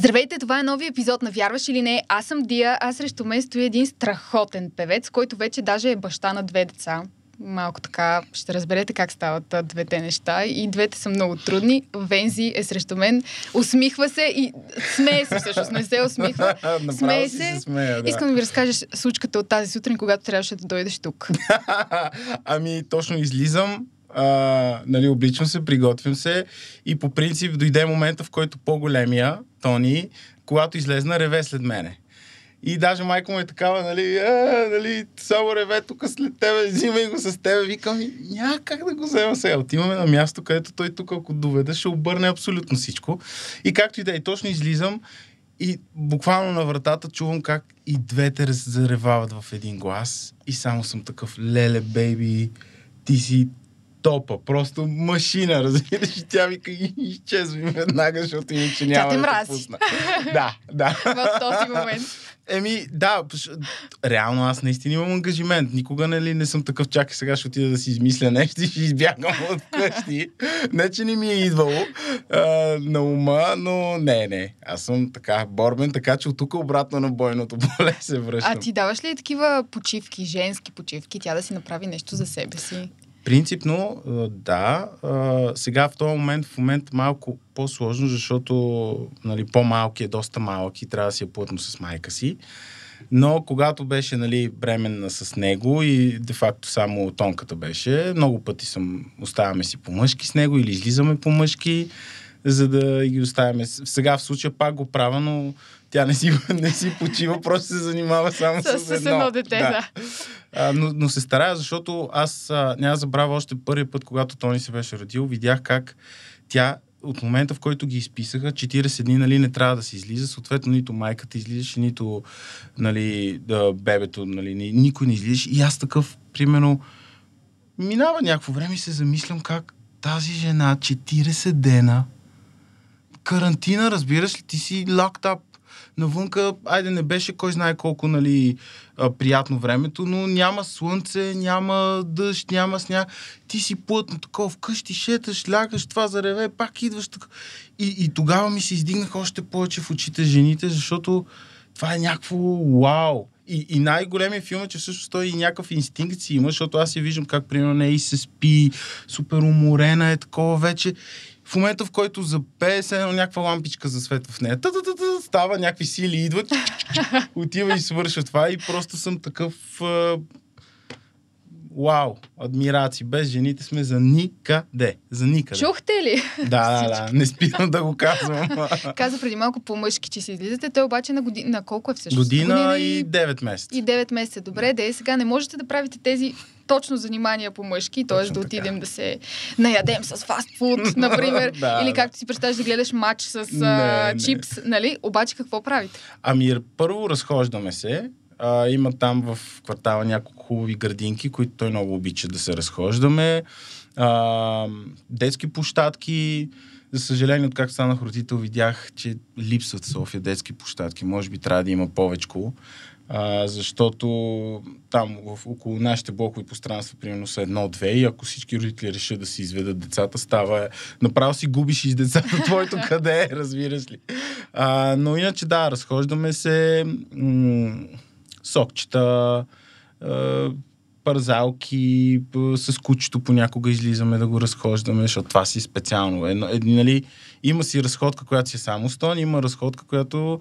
Здравейте, това е нови епизод на Вярваш или не? Аз съм Дия, а срещу мен стои един страхотен певец, който вече даже е баща на две деца. Малко така ще разберете как стават двете неща. И двете са много трудни. Вензи е срещу мен, усмихва се и смее се всъщност, не се усмихва. Смее се. се смея, да. Искам да ви разкажеш случката от тази сутрин, когато трябваше да дойдеш тук. ами, точно излизам, а, нали, обличам се, приготвям се и по принцип дойде момента, в който по-големия, Тони, когато излезна, реве след мене. И даже майка му е такава, нали, а, нали, само реве тук след тебе, взимай го с тебе. Викам, «И няма как да го взема сега. Отиваме на място, където той тук, ако доведе, ще обърне абсолютно всичко. И както и да е, точно излизам и буквално на вратата чувам как и двете заревават в един глас. И само съм такъв, леле, бейби, ти си топа, просто машина, разбираш, и тя вика и веднага, защото иначе няма те да те пусна. Да, да. в този момент. Еми, да, реално аз наистина имам ангажимент. Никога нали, не съм такъв, чакай сега ще отида да си измисля нещо и ще избягам от къщи. не, че не ми е идвало а, на ума, но не, не. Аз съм така борбен, така че от тук обратно на бойното поле се връщам. А ти даваш ли такива почивки, женски почивки, тя да си направи нещо за себе си? Принципно, да. Сега в този момент, в момент малко по-сложно, защото нали, по-малки е доста малък и трябва да си е плътно с майка си. Но когато беше нали, бременна с него и де-факто само тонката беше, много пъти съм, оставяме си по мъжки с него или излизаме по мъжки, за да ги оставяме. Сега в случая пак го правя, но тя не си, не си почива, просто се занимава само С, с, с едно дете, да. а, но, но се старая, защото аз а, няма да забравя още първият път, когато Тони се беше родил, видях как тя от момента, в който ги изписаха, 40 дни нали, не трябва да се излиза, съответно нито майката излизаше, нито нали, да, бебето, нали, ни- никой не излизаше. И аз такъв, примерно, минава някакво време и се замислям как тази жена 40 дена карантина, разбираш ли, ти си лактап навънка, айде не беше кой знае колко, нали, приятно времето, но няма слънце, няма дъжд, няма сняг. Ти си плътно такова, вкъщи шеташ, лягаш, това зареве, пак идваш така. И, и тогава ми се издигнаха още повече в очите жените, защото това е някакво вау. И, и най-големият филм е, че всъщност той и някакъв инстинкт си има, защото аз си виждам как, примерно, не и се спи, супер уморена е такова вече. В момента, в който запее, се едно някаква лампичка засветва в нея. Та-та-та-та, става, някакви сили идват, отива и свършва това и просто съм такъв а, Вау, адмирации. Без жените сме за никъде. За никъде. Чухте ли? Да, да, да. Не спирам да го казвам. Каза преди малко по-мъжки, че се излизате. Той обаче на година... На колко е всъщност? Година и... и 9 месеца. и 9 месеца. Добре, де, сега не можете да правите тези точно занимания по мъжки, т.е. Да така. отидем да се наядем с фастфуд, например, Да, или както си представяш да гледаш матч с Не, а, не. чипс, нали? Обаче какво правите? Ами, първо разхождаме се. А, има там в квартала няколко хубави градинки, които той много обича да се разхождаме. А, детски площадки. За съжаление, откакто станах родител, видях, че липсват в София детски площадки. Може би трябва да има повечко. А, защото там в, около нашите блокови пространства примерно са едно-две и ако всички родители решат да си изведат децата, става направо си губиш из децата твоето къде е, разбираш ли. А, но иначе да, разхождаме се м- сокчета, а, парзалки, с кучето понякога излизаме да го разхождаме, защото това си специално. Едно, е, нали, има си разходка, която си е само с Тони, има разходка, която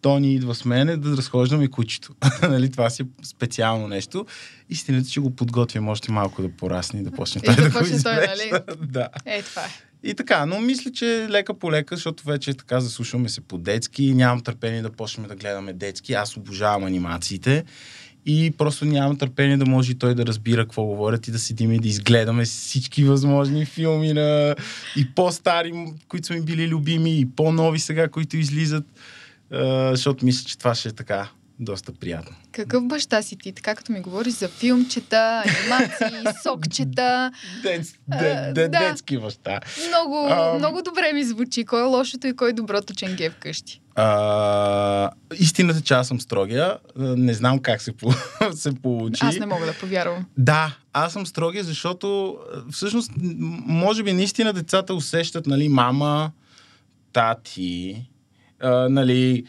Тони идва с мене да разхождаме кучето. нали, това си е специално нещо. Истината, че го подготвям още малко да порасне и да почне И той да да, го той, извежда. да. Е, това е. И така, но мисля, че лека по лека, защото вече така заслушваме се по детски, нямам търпение да почнем да гледаме детски, аз обожавам анимациите и просто нямам търпение да може и той да разбира какво говорят и да седим и да изгледаме всички възможни филми на и по-стари, които са ми били любими, и по-нови сега, които излизат, а, защото мисля, че това ще е така доста приятно. Какъв баща си ти? Така като ми говориш за филмчета, анимации, сокчета. Дец, А, де, де, да. детски баща. Много, Ам. много добре ми звучи. Кой е лошото и кой е доброто ченге вкъщи? А, истината, че аз съм строгия. А, Не знам как се, по, се получи. Аз не мога да повярвам. Да, аз съм строгия, защото а, всъщност, може би наистина децата усещат, нали, мама, тати, а, нали,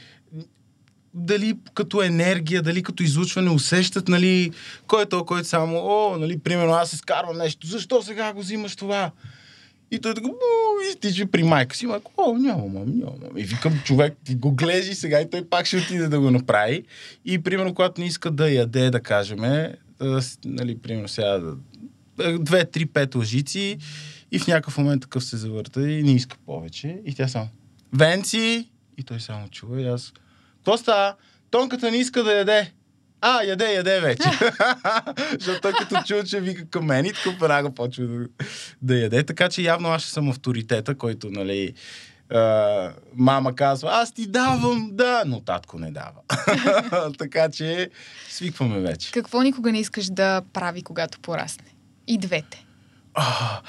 дали като енергия, дали като излучване усещат, нали, кой е то, който само, о, нали, примерно аз се скарвам нещо, защо сега го взимаш това? И той така, и стича при майка си, майка, о, няма, мам, няма. И викам, човек, ти го глежи сега и той пак ще отиде да го направи. И примерно, когато не иска да яде, да кажем, да, нали, примерно сега, две, три, пет лъжици и в някакъв момент такъв се завърта и не иска повече. И тя само, Венци! И той само чува и аз, какво става? Тонката не иска да яде. А, яде, яде вече. Защото той като чува, че вика към мен и така веднага почва да, да яде. Така че явно аз ще съм авторитета, който, нали, Uh, мама казва, аз ти давам, да, но татко не дава. така че свикваме вече. Какво никога не искаш да прави, когато порасне? И двете. Uh,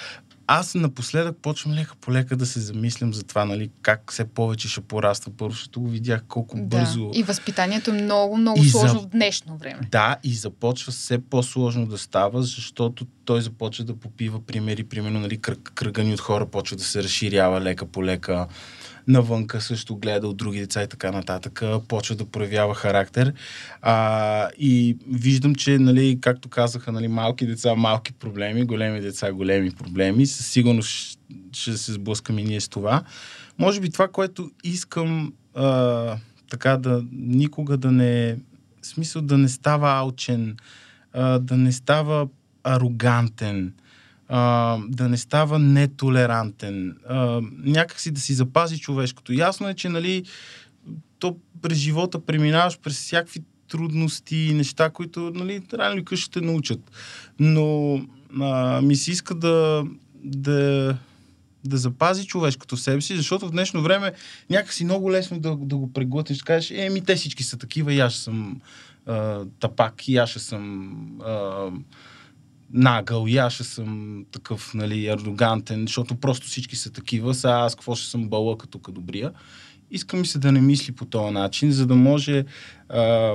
аз напоследък почвам лека по лека да се замислям за това, нали, как все повече ще пораства. Първо, защото го видях колко Да. бързо. И възпитанието е много, много И сложно за- в днешно време. Да, и започва все по-сложно да става, защото той започва да попива примери, примерно, нали, кръг, кръга ни от хора почва да се разширява лека по лека. Навънка също гледа от други деца и така нататък, почва да проявява характер. А, и виждам, че, нали, както казаха, нали, малки деца, малки проблеми, големи деца, големи проблеми. Със сигурност ще, се сблъскам и ние с това. Може би това, което искам а, така да никога да не смисъл да не става алчен, а, да не става арогантен, а, да не става нетолерантен, а, някакси да си запази човешкото. Ясно е, че нали, то през живота преминаваш през всякакви трудности и неща, които нали, рано или късно ще научат. Но а, ми се иска да, да, да запази човешкото в себе си, защото в днешно време някакси много лесно да, да го преглътнеш. Да кажеш, е, ми те всички са такива, и аз съм а, тапак, и аз съм а, нагъл, и аз ще съм такъв, нали, арогантен, защото просто всички са такива, сега аз какво ще съм бала като добрия. Иска ми се да не мисли по този начин, за да може а,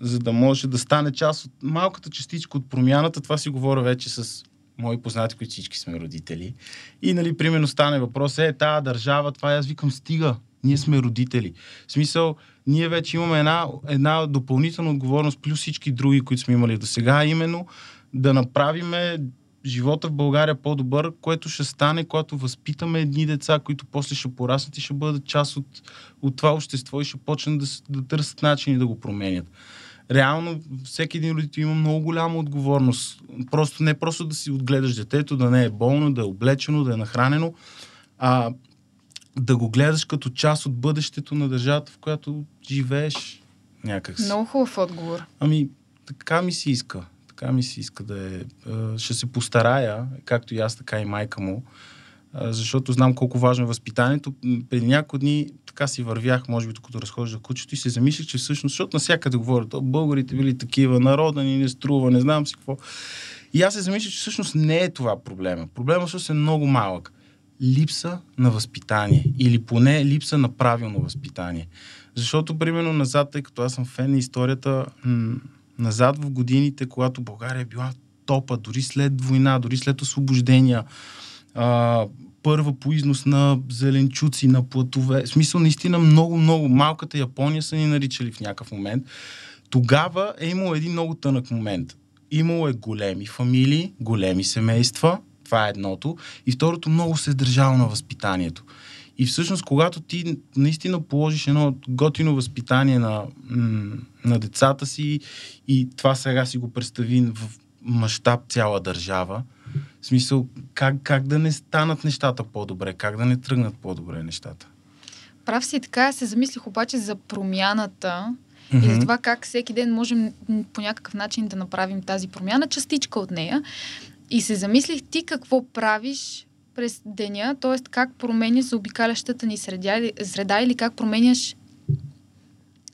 за да може да стане част от малката частичка от промяната. Това си говоря вече с мои познати, които всички сме родители. И, нали, примерно стане въпрос, е, тази държава, това и аз викам, стига, ние сме родители. В смисъл, ние вече имаме една, една допълнителна отговорност, плюс всички други, които сме имали до сега, именно да направиме живота в България по-добър, което ще стане, когато възпитаме едни деца, които после ще пораснат и ще бъдат част от, от това общество и ще почнат да, да търсят начини да го променят. Реално, всеки един родител има много голяма отговорност. Просто не просто да си отгледаш детето, да не е болно, да е облечено, да е нахранено, а да го гледаш като част от бъдещето на държавата, в която живееш някак си. Много хубав отговор. Ами, така ми се иска. Така ми се иска да е. Ще се постарая, както и аз, така и майка му, защото знам колко важно е възпитанието. Преди няколко дни така си вървях, може би, докато разхожда кучето и се замислих, че всъщност, защото навсякъде говорят, «О, българите били такива, народа ни не струва, не знам си какво. И аз се замислих, че всъщност не е това проблема. Проблема всъщност е много малък. Липса на възпитание. Или поне липса на правилно възпитание. Защото, примерно, назад, тъй като аз съм фен на историята, назад в годините, когато България е била топа, дори след война, дори след освобождения, а, първа по износ на зеленчуци, на платове. В смисъл, наистина много, много. Малката Япония са ни наричали в някакъв момент. Тогава е имало един много тънък момент. Имало е големи фамилии, големи семейства, това е едното. И второто, много се е държало на възпитанието. И всъщност, когато ти наистина положиш едно готино възпитание на, на децата си и това сега си го представи в мащаб цяла държава, в смисъл, как, как да не станат нещата по-добре, как да не тръгнат по-добре нещата. Прав си така, се замислих обаче за промяната и за това как всеки ден можем по някакъв начин да направим тази промяна, частичка от нея. И се замислих ти какво правиш през деня, т.е. как променяш заобикалящата ни среда, среда или как променяш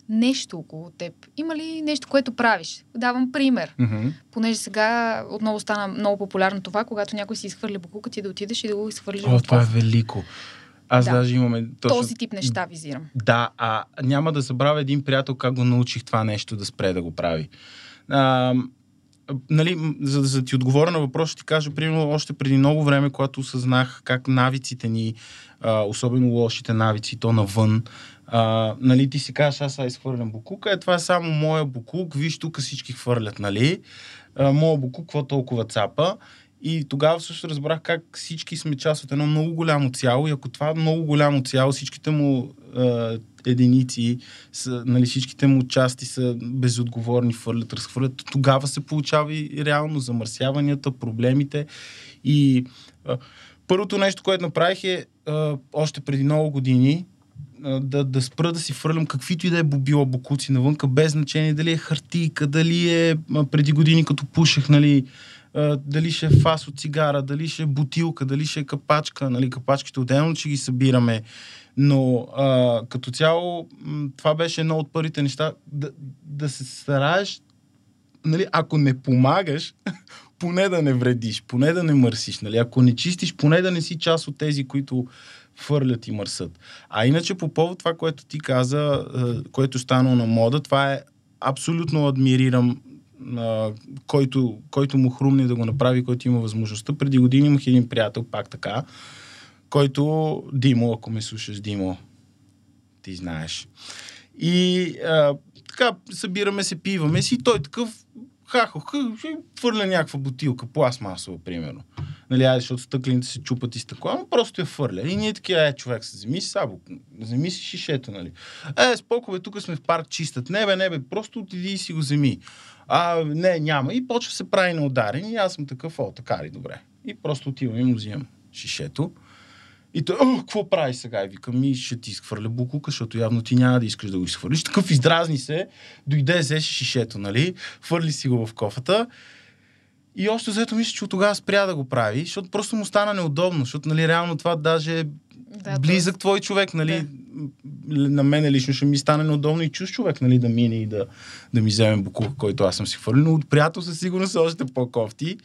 нещо около теб. Има ли нещо, което правиш? Давам пример. Мгм. Понеже сега отново стана много популярно това, когато някой си изхвърли буклука, ти да отидеш и да го изхвърлиш О, това е велико. Аз Да. даже имаме точно... Този тип неща визирам. Да, а няма да забравя един приятел как го научих това нещо да спре да го прави. А, нали, за, да ти отговоря на въпрос, ще ти кажа, примерно, още преди много време, когато осъзнах как навиците ни, а, особено лошите навици, то навън, А, нали, ти си кажеш, аз сега изхвърлям букука, е това е само моя букук, виж тук всички хвърлят, нали? А, моя букук, какво толкова цапа? И тогава също разбрах как всички сме част от едно много голямо цяло и ако това много голямо цяло, всичките му е, единици, са, нали, всичките му части са безотговорни, фърлят, разхвърлят, тогава се получава и реално замърсяванията, проблемите. И е, първото нещо, което направих е е още преди много години да, да спра да си фърлям каквито и да е бобила бокуци навънка, без значение дали е хартийка, дали е преди години като пушех, нали, дали ще е фас от цигара, дали ще е бутилка, дали ще е капачка, нали, капачките отделно ще ги събираме. Но а, като цяло това беше едно от първите неща, да, да се стараеш, нали, ако не помагаш, поне да не вредиш, поне да не мърсиш. Нали? Ако не чистиш, поне да не си част от тези, които фърлят и мърсат. А иначе по повод това, което ти каза, което стана на мода, това е абсолютно адмирирам а, който, който му хрумне да го направи, който има възможността. Преди години имах един приятел, пак така, който, Димо, ако ме слушаш, Димо, ти знаеш. И а, така, събираме се, пиваме си, той такъв хахо, хвърля някаква бутилка, пластмасова, примерно. Нали, айде, защото стъклените се чупат и стъкла, но просто я фърля. И ние такива, е, човек, се вземи си сабо, вземи си шишето, нали. Е, споко, бе, тук сме в парк чистат. Не, бе, не, бе, просто отиди и си го вземи. А, не, няма. И почва се прави на ударен. И аз съм такъв, о, така ли, добре. И просто отивам и му взимам шишето. И той, какво прави сега? И викам, ми ще ти изхвърля букука, защото явно ти няма да искаш да го изхвърлиш. Такъв издразни се, дойде, взеше шишето, нали? Хвърли си го в кофата. И още взето мисля, че от тогава спря да го прави, защото просто му стана неудобно, защото нали, реално това даже да, близък то... твой човек, нали, да. на мен лично ще ми стане неудобно и чуж човек, нали, да мине и да, да ми вземе букука, който аз съм си хвърлил, но от приятел със сигурност са още по-кофти.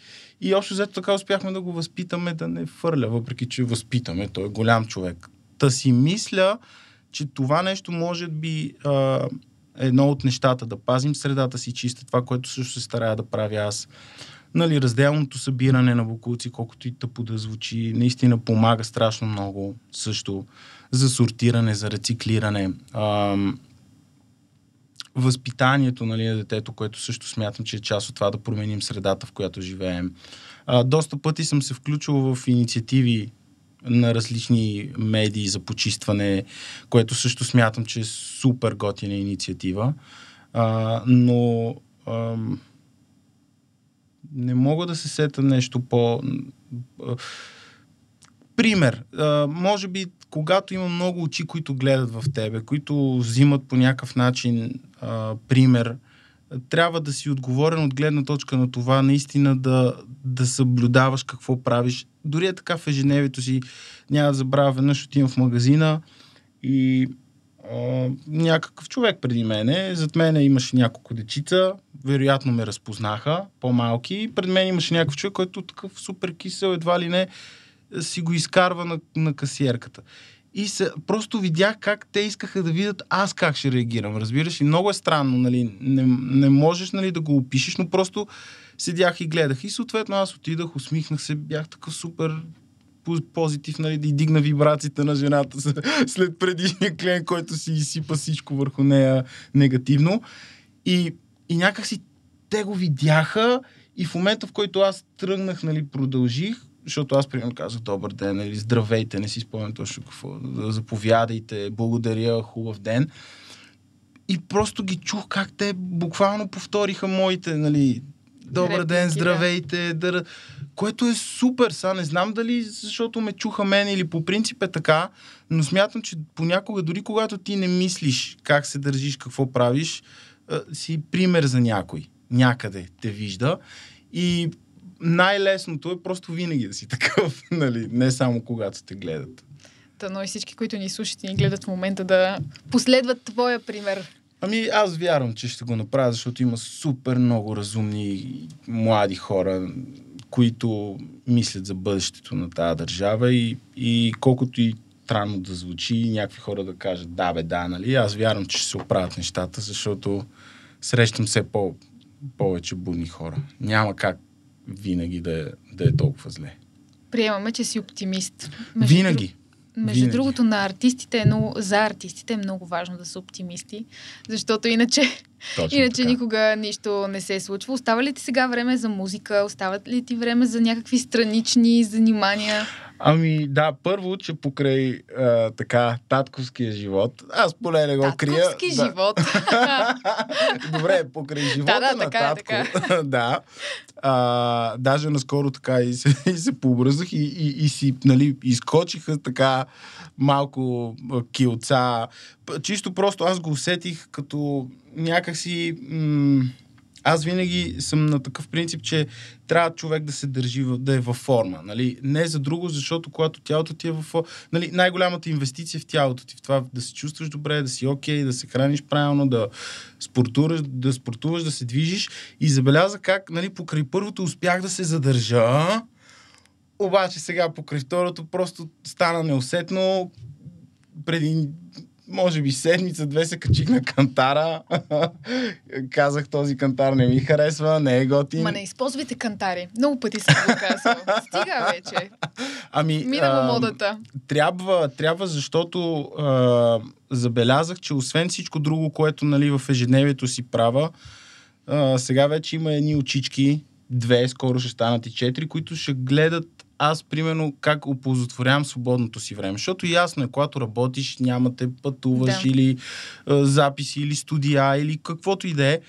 И общо взето така успяхме да го възпитаме да не фърля, въпреки че възпитаме, той е голям човек. Та си мисля, че това нещо може би а, едно от нещата, да пазим средата си чиста, това, което също се старая да правя аз нали, разделното събиране на бокуци, колкото и тъпо да звучи, наистина помага страшно много също за сортиране, за рециклиране. Ам, възпитанието нали, на детето, което също смятам, че е част от това да променим средата, в която живеем. А, доста пъти съм се включил в инициативи на различни медии за почистване, което също смятам, че е супер готина инициатива. А, но ам, не мога да се сета нещо по... Пример. Може би, когато има много очи, които гледат в тебе, които взимат по някакъв начин пример, трябва да си отговорен от гледна точка на това, наистина да, да съблюдаваш какво правиш. Дори е така в ежедневието си, няма да забравя, веднъж отивам в магазина и някакъв човек преди мене, зад мене имаше няколко дечица, вероятно ме разпознаха, по-малки. Пред мен имаше някакъв човек, който такъв супер кисел, едва ли не, си го изкарва на, на касиерката. И се, просто видях как те искаха да видят аз как ще реагирам. Разбираш? И много е странно, нали? Не, не можеш нали, да го опишеш, но просто седях и гледах. И съответно аз отидах, усмихнах се, бях такъв супер позитив, нали, да дигна вибрациите на жената след предишния клиент, който си изсипа всичко върху нея негативно. И и някакси те го видяха и в момента, в който аз тръгнах, нали, продължих, защото аз примерно казах добър ден, нали, здравейте, не си спомням точно какво, заповядайте, благодаря, хубав ден. И просто ги чух как те буквално повториха моите, нали, добър ден, здравейте, да. което е супер. Са не знам дали защото ме чуха мен или по принцип е така, но смятам, че понякога, дори когато ти не мислиш как се държиш, какво правиш, си пример за някой. Някъде те вижда. И най-лесното е просто винаги да си такъв, нали? не само когато те гледат. Та, но и всички, които ни слушат и ни гледат в момента да последват твоя пример. Ами аз вярвам, че ще го направя, защото има супер много разумни млади хора, които мислят за бъдещето на тази държава и, и колкото и странно да звучи, някакви хора да кажат да бе, да, нали? Аз вярвам, че ще се оправят нещата, защото срещам все по, повече будни хора. Няма как винаги да да е толкова зле. Приемаме, че си оптимист. Винаги. Между Винаги. другото, на артистите е много, за артистите е много важно да са оптимисти, защото иначе, Точно иначе така. никога нищо не се случва. Остава ли ти сега време за музика? Остава ли ти време за някакви странични занимания? Ами да, първо, че покрай а, така татковския живот, аз поне не го крия. Татковски да. живот. Добре, покрай живота Да, да, на така е, татко. да. А, даже наскоро така и се, и се пообръзнах и, и, и си, нали, изкочиха така малко килца. Чисто просто аз го усетих като някакси... М- аз винаги съм на такъв принцип, че трябва човек да се държи, да е във форма. Нали? Не за друго, защото когато тялото ти е във форма... Нали, най-голямата инвестиция в тялото ти, в това да се чувстваш добре, да си окей, да се храниш правилно, да спортуваш, да спортуваш, да се движиш. И забеляза как нали, покрай първото успях да се задържа, обаче сега покрай второто просто стана неусетно. Преди може би седмица-две се качих на кантара. Казах, този кантар не ми харесва, не е готин. Ма не използвайте кантари. Много пъти съм го казвал. Стига вече. Ами, Минало а, модата. трябва, трябва, защото а, забелязах, че освен всичко друго, което нали, в ежедневието си правя, а, сега вече има едни очички, две, скоро ще станат и четири, които ще гледат аз, примерно, как оползотворявам свободното си време. Защото ясно е, когато работиш, нямате пътуваш Да. или а, записи, или студия, или каквото и да е.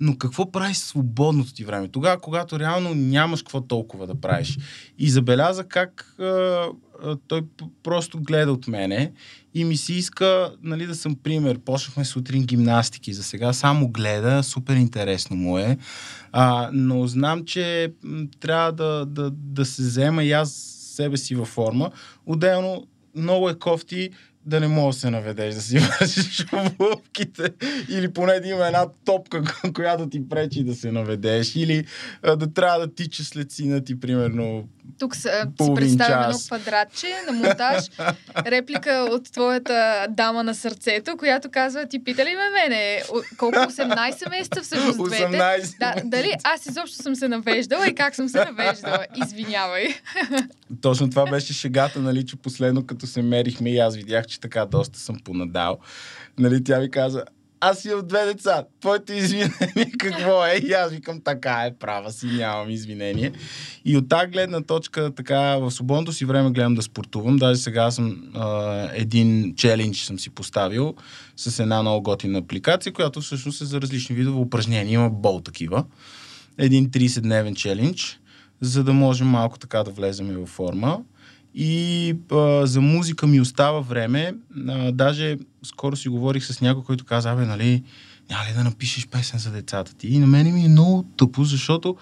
Но какво правиш свободното ти време? Тогава, когато реално нямаш какво толкова да правиш. И забеляза как а, той просто гледа от мене и ми се иска нали, да съм пример. Почнахме сутрин гимнастики. За сега само гледа, супер интересно му е. А, но знам, че трябва да, да, да се взема и аз себе си във форма. Отделно много е кофти да не можеш да се наведеш, да си вършиш обувките или поне да има една топка, която ти пречи да се наведеш или да трябва да тичаш след сина ти, примерно. Тук са, си представям едно квадратче на монтаж, реплика от твоята дама на сърцето, която казва, ти пита ли ме мене, колко 18 месеца всъщност двете? 18 Да, дали аз изобщо съм се навеждала и как съм се навеждала? Извинявай. Точно това беше шегата, нали, че последно като се мерихме и аз видях, че така доста съм понадал. Нали, тя ми каза, аз имам две деца, твоето извинение какво е? И аз викам, така е, права си, нямам извинение. И от тази гледна точка, така, в свободното си време гледам да спортувам. Даже сега съм а, един челендж съм си поставил с една много готина апликация, която всъщност е за различни видове упражнения. Има бол такива. Един 30-дневен челендж, за да можем малко така да влезем във форма. И а, за музика ми остава време. А, даже скоро си говорих с някой, който каза, абе, нали, няма ли да напишеш песен за децата ти? И на мен ми е много тъпо, защото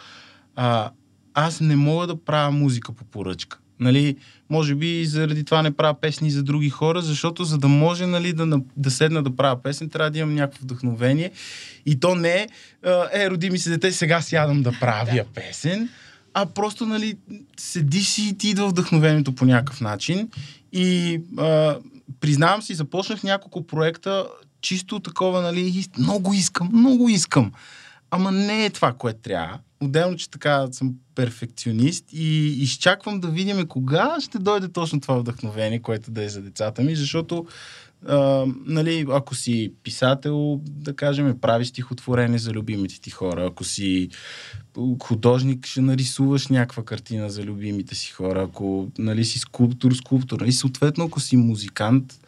а, аз не мога да правя музика по поръчка. Нали, може би заради това не правя песни за други хора, защото за да може нали, да, да седна да правя песен, трябва да имам някакво вдъхновение. И то не е, е, роди ми се дете, сега сядам да правя Да. песен, а просто, нали, седиш си и ти идва вдъхновението по някакъв начин. И а, признавам си, започнах няколко проекта, чисто такова, нали, много искам, много искам. Ама не е това, което трябва. Отделно, че така съм перфекционист и изчаквам да видим кога ще дойде точно това вдъхновение, което да е за децата ми, защото а, нали, ако си писател, да кажем, правиш стихотворение за любимите ти хора. Ако си художник, ще нарисуваш някаква картина за любимите си хора. Ако нали, си скулптор, скулптор. И съответно, ако си музикант,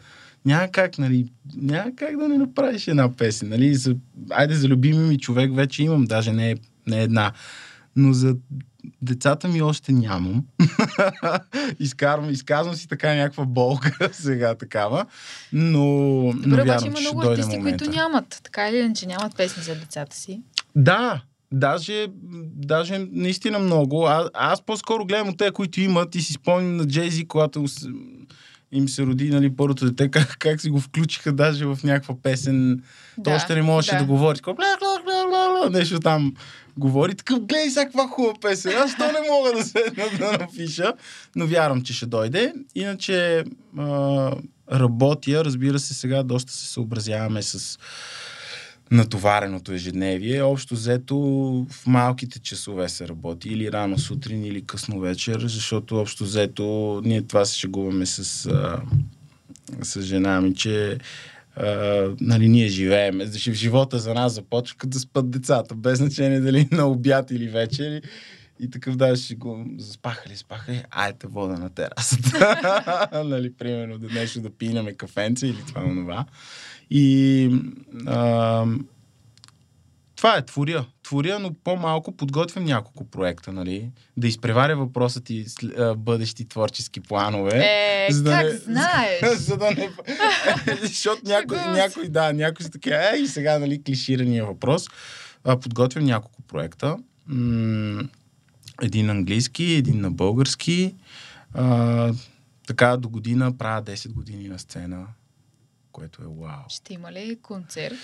няма как, нали, няма как да не направиш една песен. Нали? За, айде, за любими ми човек вече имам, даже не, е- не е една. Но за децата ми още нямам. Изкарвам, изказвам си така някаква болка сега такава, но, но Добре, обаче вярвам, има че ще много артисти, които нямат. Така или иначе нямат песни за децата си. Да, даже, даже наистина много. А, аз по-скоро гледам от те, които имат и си спомням на Джейзи, когато им се роди нали, първото дете, как, как си го включиха даже в някаква песен. Да, То още не можеше да, да говори. Нещо там говори. Такъв, гледай сега каква хубава песен. Аз то не мога да седна да напиша, но вярвам, че ще дойде. Иначе а, работя, разбира се, сега доста се съобразяваме с натовареното ежедневие. Общо взето в малките часове се работи, или рано сутрин, или късно вечер, защото общо взето ние това се шегуваме с, а, с жена ми, че а, нали, ние живеем. В живота за нас започва като да спят децата, без значение дали на обяд или вечер. И такъв даже ще го заспаха ли, спаха ли, айде вода на терасата. нали, примерно, да нещо да пинаме кафенце или това онова. И а, това е, творя. Творя, но по-малко подготвям няколко проекта, нали? Да изпреваря въпросът и бъдещи творчески планове. Е, за да как не, знаеш? За, да не... Защото някой, някой, да, някой са така, е, и сега, нали, клиширания въпрос. А, подготвям няколко проекта. М- един английски, един на български. А, така до година правя 10 години на сцена което е вау. Ще има ли концерт?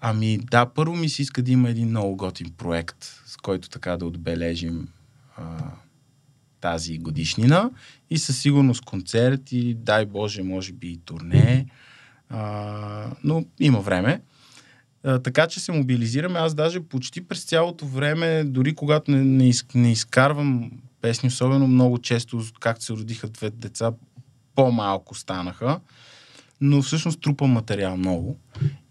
Ами да, първо ми се иска да има един много готин проект, с който така да отбележим а, тази годишнина и със сигурност концерт и дай Боже, може би и турне. А, но има време. А, така че се мобилизираме. Аз даже почти през цялото време, дори когато не, не, из, не изкарвам песни, особено много често, както се родиха две деца, по-малко станаха но всъщност трупам материал много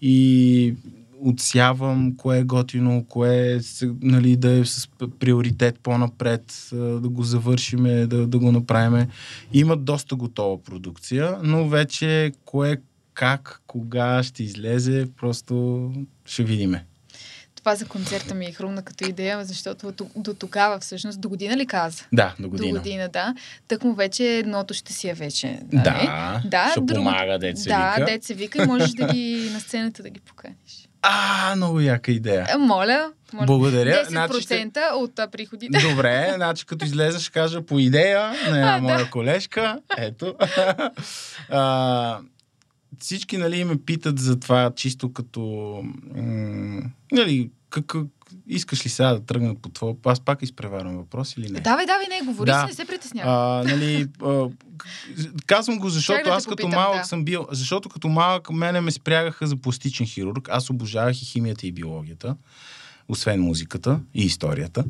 и отсявам кое е готино, кое е, нали, да е с приоритет по-напред, да го завършиме, да, да го направиме. Има доста готова продукция, но вече кое, как, кога ще излезе, просто ще видиме това за концерта ми е хрумна като идея, защото до, до тогава всъщност, до година ли каза? Да, до година. До година, да. Так му вече едното ще си е вече. Нали? Да, да ще друго... помага деца да, вика. Да, деца вика и можеш да ги на сцената да ги поканиш. А, много яка идея. Е, моля. моля. Благодаря. 10% значи ще... от а, приходите. Добре, значи като излеза ще кажа по идея на а, моя да. колежка. Ето. а, всички нали, ме питат за това чисто като... М- нали, как, искаш ли сега да тръгна по твоя... Аз пак изпреварвам въпрос или не? Давай, давай, не, говори да. си, не се притеснявай. нали, а, казвам го, защото аз като попитам, малък да. съм бил... Защото като малък мене ме спрягаха за пластичен хирург. Аз обожавах и химията и биологията освен музиката и историята.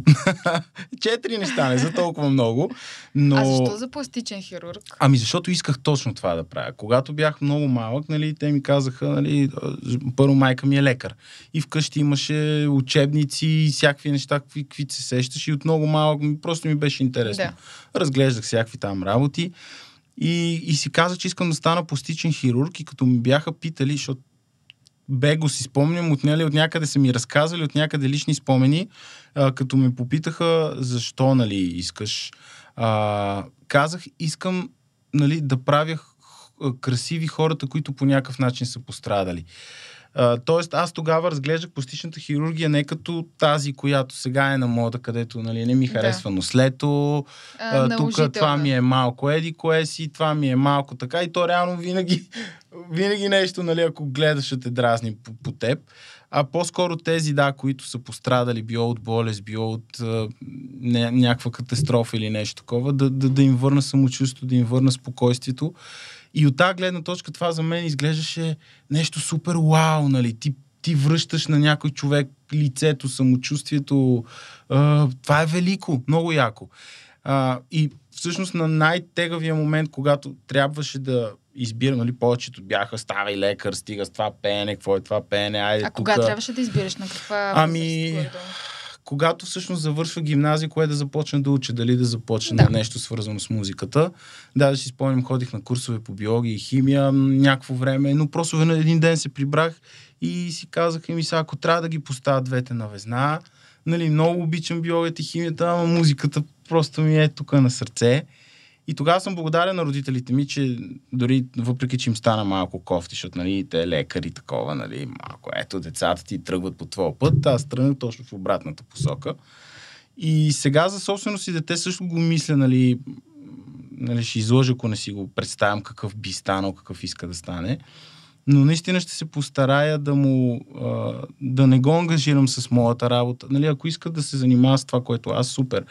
Четири неща, не за толкова много. Но... А защо за пластичен хирург? Ами защото исках точно това да правя. Когато бях много малък, нали, те ми казаха, нали, първо майка ми е лекар. И вкъщи имаше учебници и всякакви неща, какви, какви се сещаш. И от много малък просто ми беше интересно. Да. Разглеждах всякакви там работи. И, и си каза, че искам да стана пластичен хирург и като ми бяха питали, защото бего си спомням, от, нали, от някъде са ми разказали, от някъде лични спомени, а, като ме попитаха защо нали, искаш. А, казах, искам нали, да правя красиви хората, които по някакъв начин са пострадали. А, тоест, аз тогава разглеждах пластичната хирургия не като тази, която сега е на мода, където нали, не ми харесва да. нослето, тук това ми е малко еди кое си, това ми е малко така и то реално винаги, винаги нещо, нали, ако гледаш, те дразни по, по теб. А по-скоро тези, да, които са пострадали, било от болест, било от а, не, някаква катастрофа или нещо такова, да, да, да им върна самочувствието, да им върна спокойствието. И от тази гледна точка това за мен изглеждаше нещо супер вау, нали? Ти, ти връщаш на някой човек лицето, самочувствието. А, това е велико, много яко. А, и всъщност на най-тегавия момент, когато трябваше да избирам, нали, повечето бяха ставай лекар, стига с това пеене, какво е това пеене, айде А тука... кога трябваше да избираш на каква Ами, когато всъщност завършва гимназия, кое да започна да уча, дали да започна да. нещо свързано с музиката. Даже си спомням, ходих на курсове по биология и химия някакво време, но просто един ден се прибрах и си казах ми сега, ако трябва да ги поставя двете на везна, нали, много обичам биологията и химията, ама музиката просто ми е тук на сърце. И тогава съм благодарен на родителите ми, че дори въпреки, че им стана малко кофти, защото нали, те лекари такова, нали, малко ето децата ти тръгват по твоя път, аз тръгнах точно в обратната посока. И сега за собствено си дете също го мисля, нали, нали, ще изложа, ако не си го представям какъв би станал, какъв иска да стане. но наистина ще се постарая да му да не го ангажирам с моята работа. Нали, ако иска да се занимава с това, което аз, супер.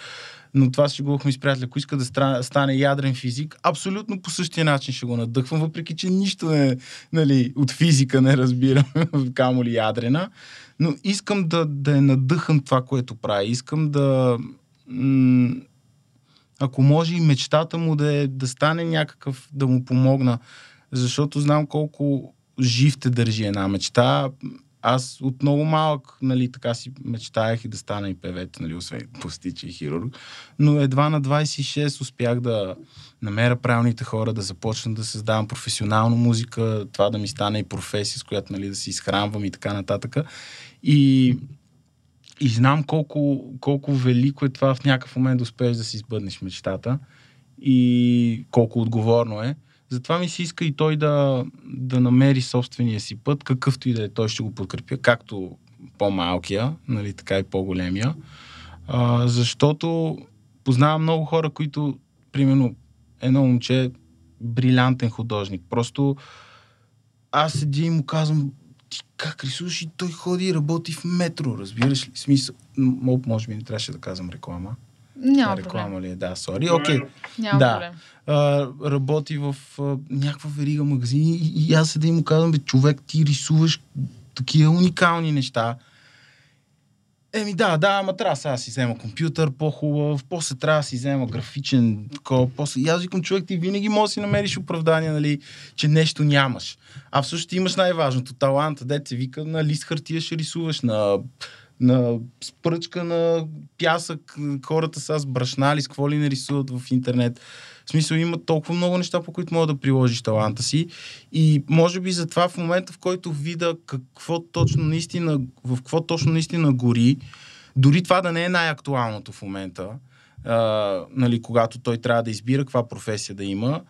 Но това си говорихме с приятели. Ако иска да стане ядрен физик, абсолютно по същия начин ще го надъхвам, въпреки че нищо не, нали, от физика не разбирам, камо ли ядрена. Но искам да, да е надъхан това, което прави. Искам да... М- ако може и мечтата му да, е, да стане някакъв, да му помогна. Защото знам колко жив те държи една мечта. Аз от много малък, нали, така си мечтаях и да стана и певец, нали, освен пластичен хирург. Но едва на 26 успях да намеря правилните хора, да започна да създавам професионална музика, това да ми стане и професия, с която нали, да си изхранвам и така нататък. И, и знам колко, колко велико е това в някакъв момент да успееш да си избъднеш мечтата и колко отговорно е. Затова ми се иска и той да, да намери собствения си път, какъвто и да е, той ще го подкрепя, както по-малкия, нали, така и по-големия. А, защото познавам много хора, които, примерно, едно момче, брилянтен художник. Просто аз седи и му казвам, ти как рисуваш и той ходи и работи в метро, разбираш ли? Смисъл, може би не трябваше да казвам реклама. Няма реклама проблем. ли е? Да, сори. Окей. Okay. Няма да. проблем. А, работи в а, някаква верига магазини и, и аз седа и му казвам, бе, човек, ти рисуваш такива уникални неща. Еми да, да, ама трябва сега да си взема компютър по-хубав, после трябва да си взема графичен такова, после... И аз викам, човек, ти винаги можеш да си намериш оправдание, нали, че нещо нямаш. А всъщност имаш най-важното, таланта, дете вика, на лист хартия ще рисуваш, на на спръчка на пясък, хората са с брашнали, с какво ли не рисуват в интернет. В смисъл има толкова много неща, по които мога да приложиш таланта си. И може би затова в момента, в който вида какво точно наистина, в какво точно наистина гори, дори това да не е най-актуалното в момента, а, нали, когато той трябва да избира каква професия да има,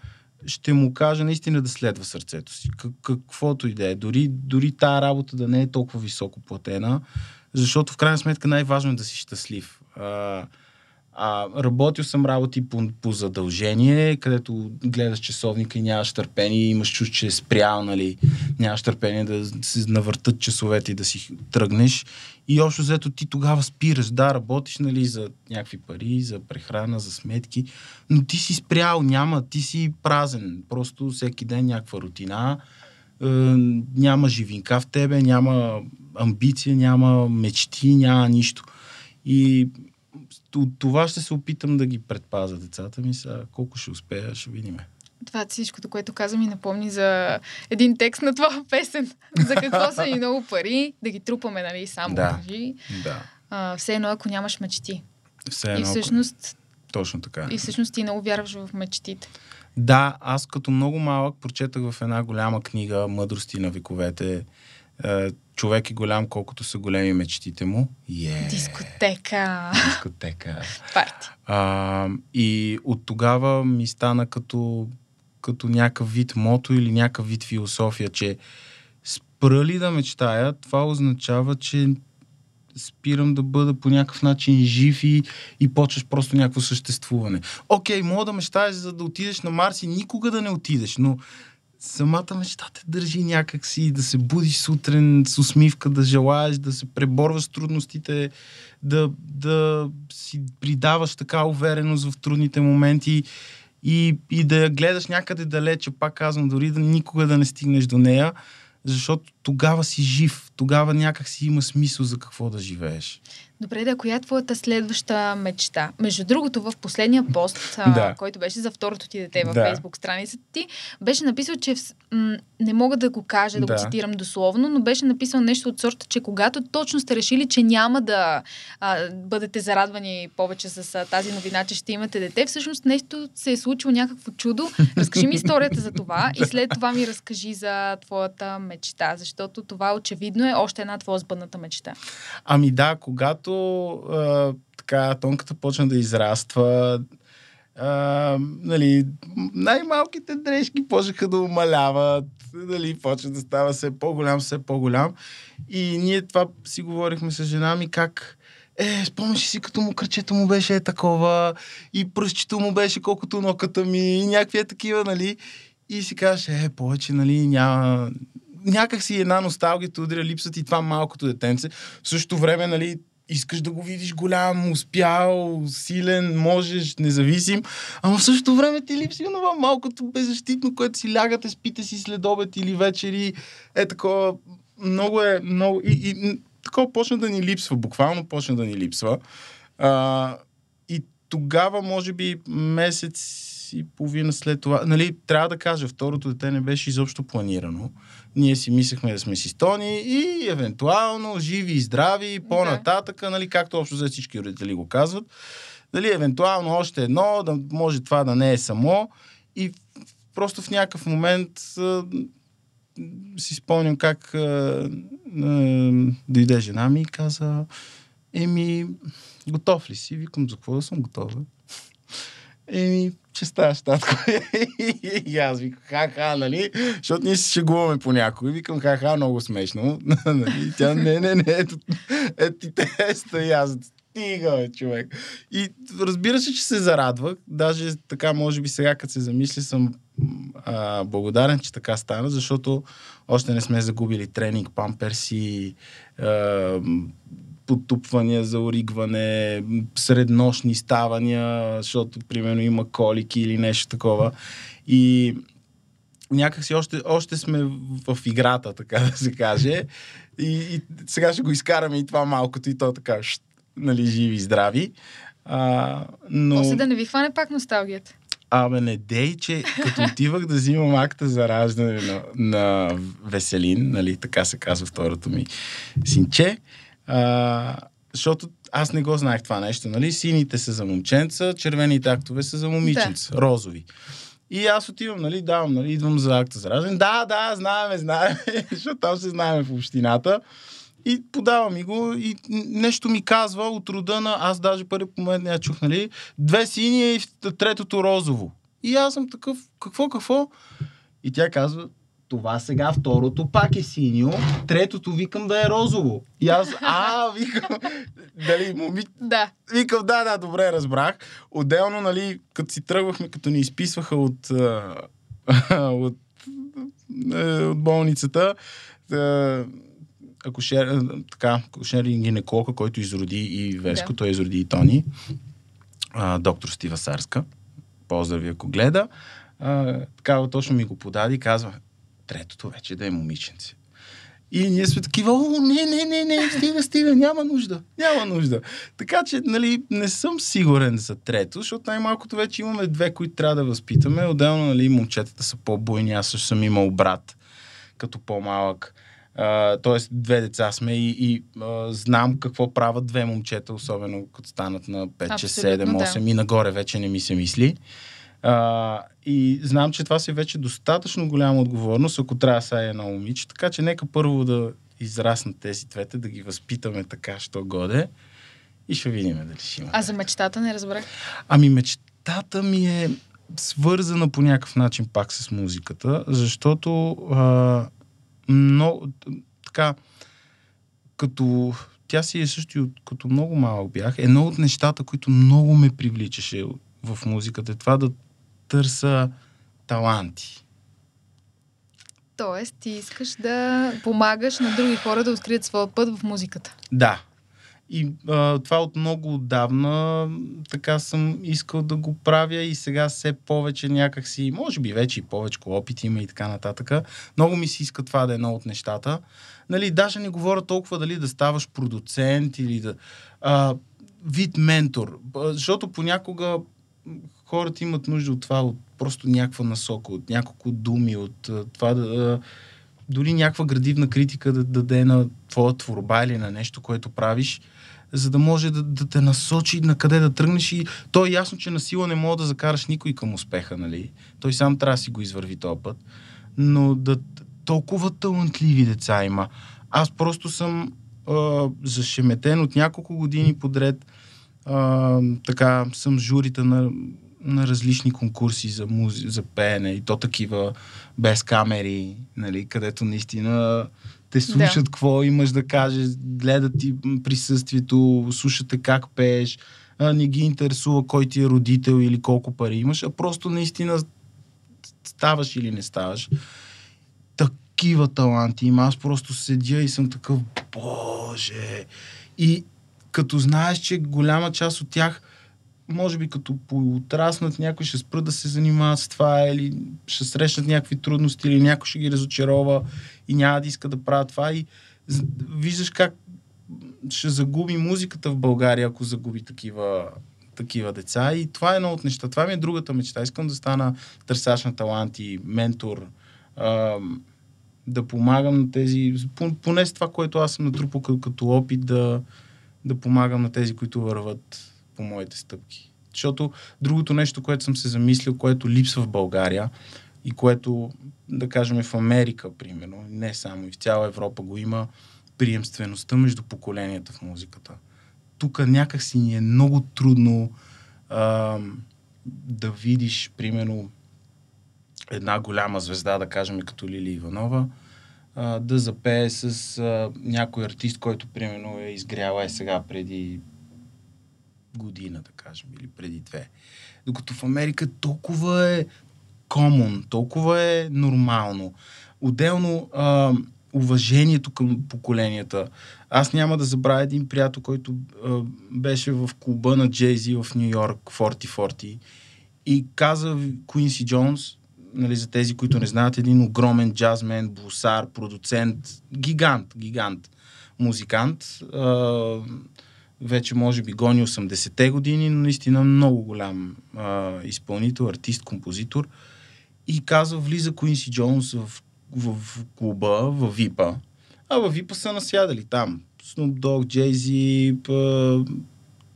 ще му кажа наистина да следва сърцето си. Как, каквото и да е. Дори, дори тая работа да не е толкова високо платена, защото в крайна сметка най-важно е да си щастлив. А, а, работил съм работи по, по задължение, където гледаш часовника и нямаш търпение, имаш чувство, че е спрял, нали, нямаш търпение да се навъртат часовете и да си тръгнеш. И общо взето ти тогава спираш, да, работиш, нали, за някакви пари, за прехрана, за сметки, но ти си спрял, няма, ти си празен. Просто всеки ден някаква рутина, е, няма живинка в тебе, няма амбиция, няма мечти, няма нищо. И от това ще се опитам да ги предпазя децата ми. Сега колко ще успея, ще видим. Това всичкото, което каза ми напомни за един текст на това песен. за какво са ни много пари, да ги трупаме, нали, само Да. кажи. Да. А, все едно, ако нямаш мечти. Все И едно. всъщност, Точно така. и всъщност ти много вярваш в мечтите. Да, аз като много малък прочетах в една голяма книга Мъдрости на вековете. е, Човек е голям, колкото са големи мечтите му. Yeah. Дискотека. Дискотека. Парти. А, и от тогава ми стана като, като някакъв вид мото или някакъв вид философия, че спра ли да мечтая, това означава, че спирам да бъда по някакъв начин жив и, и почваш просто някакво съществуване. Окей, мога да мечтаеш за да отидеш на Марс и никога да не отидеш, но самата мечта те държи някакси, да се будиш сутрин с усмивка, да желаеш, да се преборваш с трудностите, да, да си придаваш така увереност в трудните моменти и, и да я гледаш някъде далече, пак казвам, дори да никога да не стигнеш до нея, защото тогава си жив, тогава някак си има смисъл за какво да живееш. Добре, да, коя е твоята следваща мечта? Между другото, в последния пост, Да. който беше за второто ти дете във Да. Фейсбук страницата ти, беше написал, че вс- м- не мога да го кажа, да, Да. го цитирам дословно, но беше написал нещо от сорта, че когато точно сте решили, че няма да а, бъдете зарадвани повече с а, тази новина, че ще имате дете, всъщност нещо се е случило някакво чудо. Разкажи ми историята за това и след това ми разкажи за твоята мечта, защото това очевидно е още една твоя сбъдната мечта. Ами да, когато а, така тонката почна да израства, нали, най-малките дрежки почнаха да умаляват, нали, почна да става все по-голям, все по-голям. И ние това си говорихме с жена ми как е, спомняш си, като му кръчето му беше е такова и пръстчето му беше колкото ноката ми и някакви е такива, нали. И си казваш, е, повече, нали, няма... някак си една носталгия удря липсът и това малкото детенце. В същото време, нали, искаш да го видиш голям, успял, силен, можеш, независим, ама в същото време ти липси това малкото беззащитно, което си лягате, спите си след обед или вечери. Е такова, много е, много... И, и такова почна да ни липсва, буквално почна да ни липсва. А, и тогава, може би, месец и половина след това. Нали, трябва да кажа, второто дете не беше изобщо планирано. Ние си мислехме да сме си стони и евентуално живи и здрави, по-нататък, да. нали, както общо за всички родители го казват. Нали, евентуално още едно, да може това да не е само. И просто в някакъв момент а, си спомням как а, а, дойде жена ми и каза, еми, готов ли си? Викам, за какво да съм готова? Еми, че ставаш, татко. и аз викам, ха-ха, нали? Защото ние се шегуваме по някой. Викам, ха-ха, много смешно. нали? Тя, не, не, не, ето, ето ти теста и аз стига, бе, човек. И разбира се, че се зарадвах. Даже така, може би сега, като се замисли, съм а, благодарен, че така стана, защото още не сме загубили тренинг, памперси, а, потупвания за оригване, среднощни ставания, защото, примерно, има колики или нещо такова. И някакси още, още сме в, играта, така да се каже. И, и сега ще го изкараме и това малкото, и то така, шт, нали, живи и здрави. А, но... После да не ви хване пак носталгията. Абе, не дей, че като отивах да взимам акта за раждане на, на Веселин, нали, така се казва второто ми синче, а, защото аз не го знаех това нещо, нали? Сините са за момченца, червените актове са за момиченца, да. розови. И аз отивам, нали, давам, нали, идвам за акта за раждане. Да, да, знаеме, знаеме, защото там се знаеме в общината. И подавам ми го и нещо ми казва от рода на, аз даже първи момент не я чух, нали, две сини и третото розово. И аз съм такъв, какво, какво? И тя казва, това сега второто пак е синьо, третото викам да е розово. И аз, а, викам, дали, моми... Да. Викам, да, да, добре, разбрах. Отделно, нали, като си тръгвахме, като ни изписваха от, от, от болницата, акушер, така, акушер и гинеколога, който изроди и Веско, да. той изроди и Тони, а, доктор Стива Сарска, поздрави ако гледа, а, така точно ми го подади казва, третото вече да е момиченце. И ние сме такива, о, не, не, не, не, стига, стига, няма нужда, няма нужда. Така че, нали, не съм сигурен за трето, защото най-малкото вече имаме две, които трябва да възпитаме. Отделно, нали, момчетата са по-бойни, аз също съм имал брат, като по-малък. тоест, две деца сме и, и а, знам какво правят две момчета, особено като станат на 5, 6, 7, 8 да. и нагоре вече не ми се мисли. А, и знам, че това си вече достатъчно голяма отговорност, ако трябва да са едно момиче. Така че нека първо да израснат тези двете, да ги възпитаме така, що годе. И ще видим дали ще има. А за мечтата не разбрах? Ами мечтата ми е свързана по някакъв начин пак с музиката, защото а, много, така, като тя си е също като много малък бях. Едно от нещата, които много ме привличаше в музиката е това да търса таланти. Тоест, ти искаш да помагаш на други хора да открият своя път в музиката. Да. И а, това от много отдавна така съм искал да го правя и сега все повече някакси, може би вече и повече опит има и така нататък. Много ми се иска това да е едно от нещата. Нали, даже не говоря толкова дали да ставаш продуцент или да... А, вид ментор. Защото понякога хората имат нужда от това, от просто някаква насока, от няколко думи, от това да дори някаква градивна критика да даде на твоя творба или на нещо, което правиш, за да може да, да те насочи на къде да тръгнеш и то е ясно, че на сила не мога да закараш никой към успеха, нали? Той сам трябва да си го извърви този път. Но да толкова талантливи деца има. Аз просто съм а, зашеметен от няколко години подред. А, така съм журите на на различни конкурси за, музи... за пеене и то такива без камери, нали, където наистина те слушат да. какво имаш да кажеш, гледат ти присъствието, слушате как пееш, а, не ги интересува кой ти е родител или колко пари имаш, а просто наистина ставаш или не ставаш. такива таланти има. Аз просто седя и съм такъв, боже. И като знаеш, че голяма част от тях, може би като поотраснат, някой ще спрат да се занимават с това или ще срещнат някакви трудности или някой ще ги разочарова и няма да иска да правят това и виждаш как ще загуби музиката в България, ако загуби такива, такива деца. И това е едно от неща. Това ми е другата мечта. Искам да стана търсач на таланти, ментор, да помагам на тези, поне с това, което аз съм натрупал като опит, да, да помагам на тези, които върват по моите стъпки. Защото другото нещо, което съм се замислил, което липсва в България и което, да кажем, в Америка, примерно, не само и в цяла Европа го има, приемствеността между поколенията в музиката. Тук някак си ни е много трудно а, да видиш, примерно, една голяма звезда, да кажем, като Лили Иванова, а, да запее с а, някой артист, който, примерно, е изгряла е сега преди година, да кажем, или преди две. Докато в Америка толкова е комон, толкова е нормално. Отделно, а, уважението към поколенията. Аз няма да забравя един приятел, който а, беше в клуба на Джейзи в Нью Йорк, 4040, и каза Куинси Джонс, нали, за тези, които не знаят, един огромен джазмен, бусар, продуцент, гигант, гигант, музикант. А, вече може би гони 80-те години, но наистина много голям а, изпълнител, артист, композитор. И казва, влиза Куинси Джонс в в, клуба, в Випа. А в Випа са насядали там. Snoop Dogg, Jay-Z,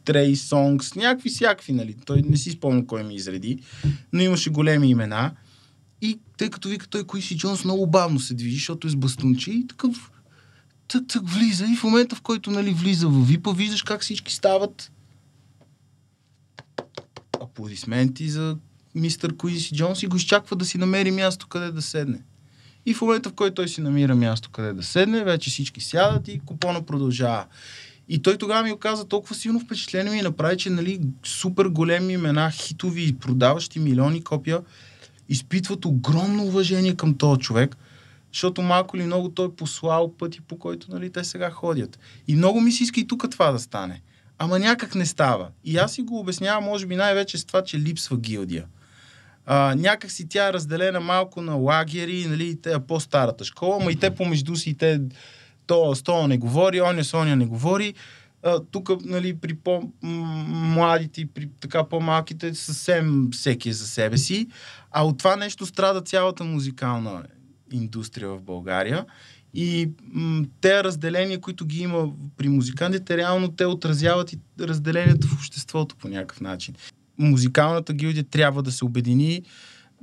Trey Songs, някакви всякакви, нали. Той не си спомня кой ми изреди, но имаше големи имена. И тъй като вика той Куиси Джонс много бавно се движи, защото е с бастунчи и такъв тък, влиза и в момента, в който нали, влиза в Випа, виждаш как всички стават аплодисменти за мистер Куиси Джонс и го изчаква да си намери място къде да седне. И в момента, в който той си намира място къде да седне, вече всички сядат и купона продължава. И той тогава ми оказа толкова силно впечатление ми направи, че нали, супер големи имена, хитови, продаващи милиони копия, изпитват огромно уважение към този човек, защото малко ли много той е послал пъти, по който нали, те сега ходят. И много ми се иска и тук това да стане. Ама някак не става. И аз си го обяснявам, може би най-вече с това, че липсва гилдия а, някак си тя е разделена малко на лагери, нали, те е по-старата школа, но и те помежду си, те то с това не говори, оня с оня не говори. тук, нали, при по-младите и при така по-малките съвсем всеки е за себе си. А от това нещо страда цялата музикална индустрия в България. И м- те разделения, които ги има при музикантите, реално те отразяват и разделението в обществото по някакъв начин музикалната гилдия трябва да се обедини.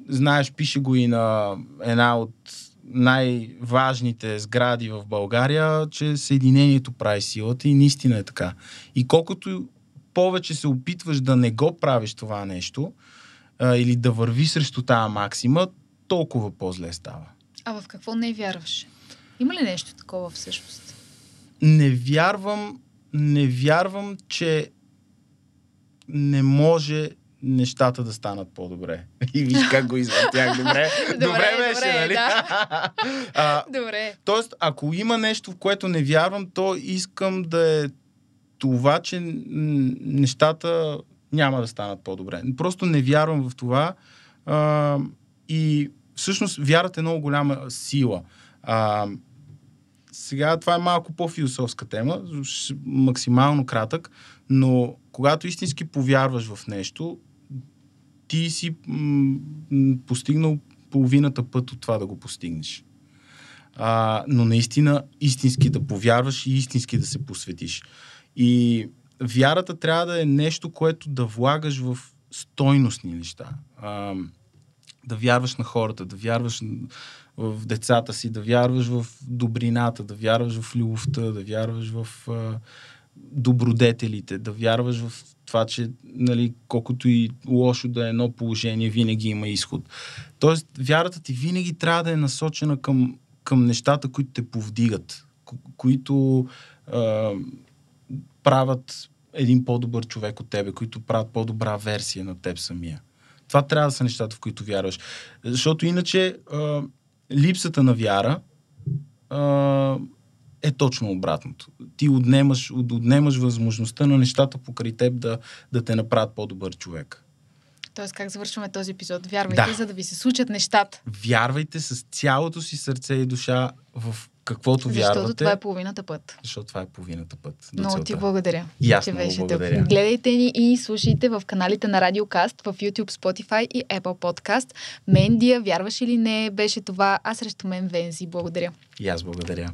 Знаеш, пише го и на една от най-важните сгради в България, че Съединението прави силата и наистина е така. И колкото повече се опитваш да не го правиш това нещо а, или да върви срещу тази максима, толкова по-зле става. А в какво не вярваш? Има ли нещо такова всъщност? Не вярвам, не вярвам, че не може нещата да станат по-добре. И виж как го извъртях. Добре, добре, добре беше, нали? Да. а, добре. Тоест, ако има нещо, в което не вярвам, то искам да е това, че нещата няма да станат по-добре. Просто не вярвам в това. А, и всъщност вярата е много голяма сила. А, сега това е малко по-философска тема, максимално кратък, но когато истински повярваш в нещо, ти си м- постигнал половината път от това да го постигнеш. А, но наистина истински да повярваш и истински да се посветиш. И вярата трябва да е нещо, което да влагаш в стойностни неща. А, да вярваш на хората, да вярваш в децата си, да вярваш в добрината, да вярваш в любовта, да вярваш в а, добродетелите, да вярваш в това, че нали, колкото и лошо да е едно положение, винаги има изход. Тоест, вярата ти винаги трябва да е насочена към, към нещата, които те повдигат, които а, правят един по-добър човек от тебе, които правят по-добра версия на теб самия. Това трябва да са нещата, в които вярваш. Защото иначе а, липсата на вяра а, е точно обратното. Ти отнемаш, отнемаш възможността на нещата покрай теб да, да те направят по-добър човек. Тоест, как завършваме този епизод? Вярвайте, да. за да ви се случат нещата. Вярвайте с цялото си сърце и душа в каквото Защото вярвате. Защото това е половината път. Защото това е половината път. Много ти благодаря. И аз много благодаря. Тук. Гледайте ни и слушайте в каналите на Радиокаст, в YouTube, Spotify и Apple Podcast. Мендия, вярваш или не, беше това. А срещу мен Вензи. Благодаря. И аз благодаря.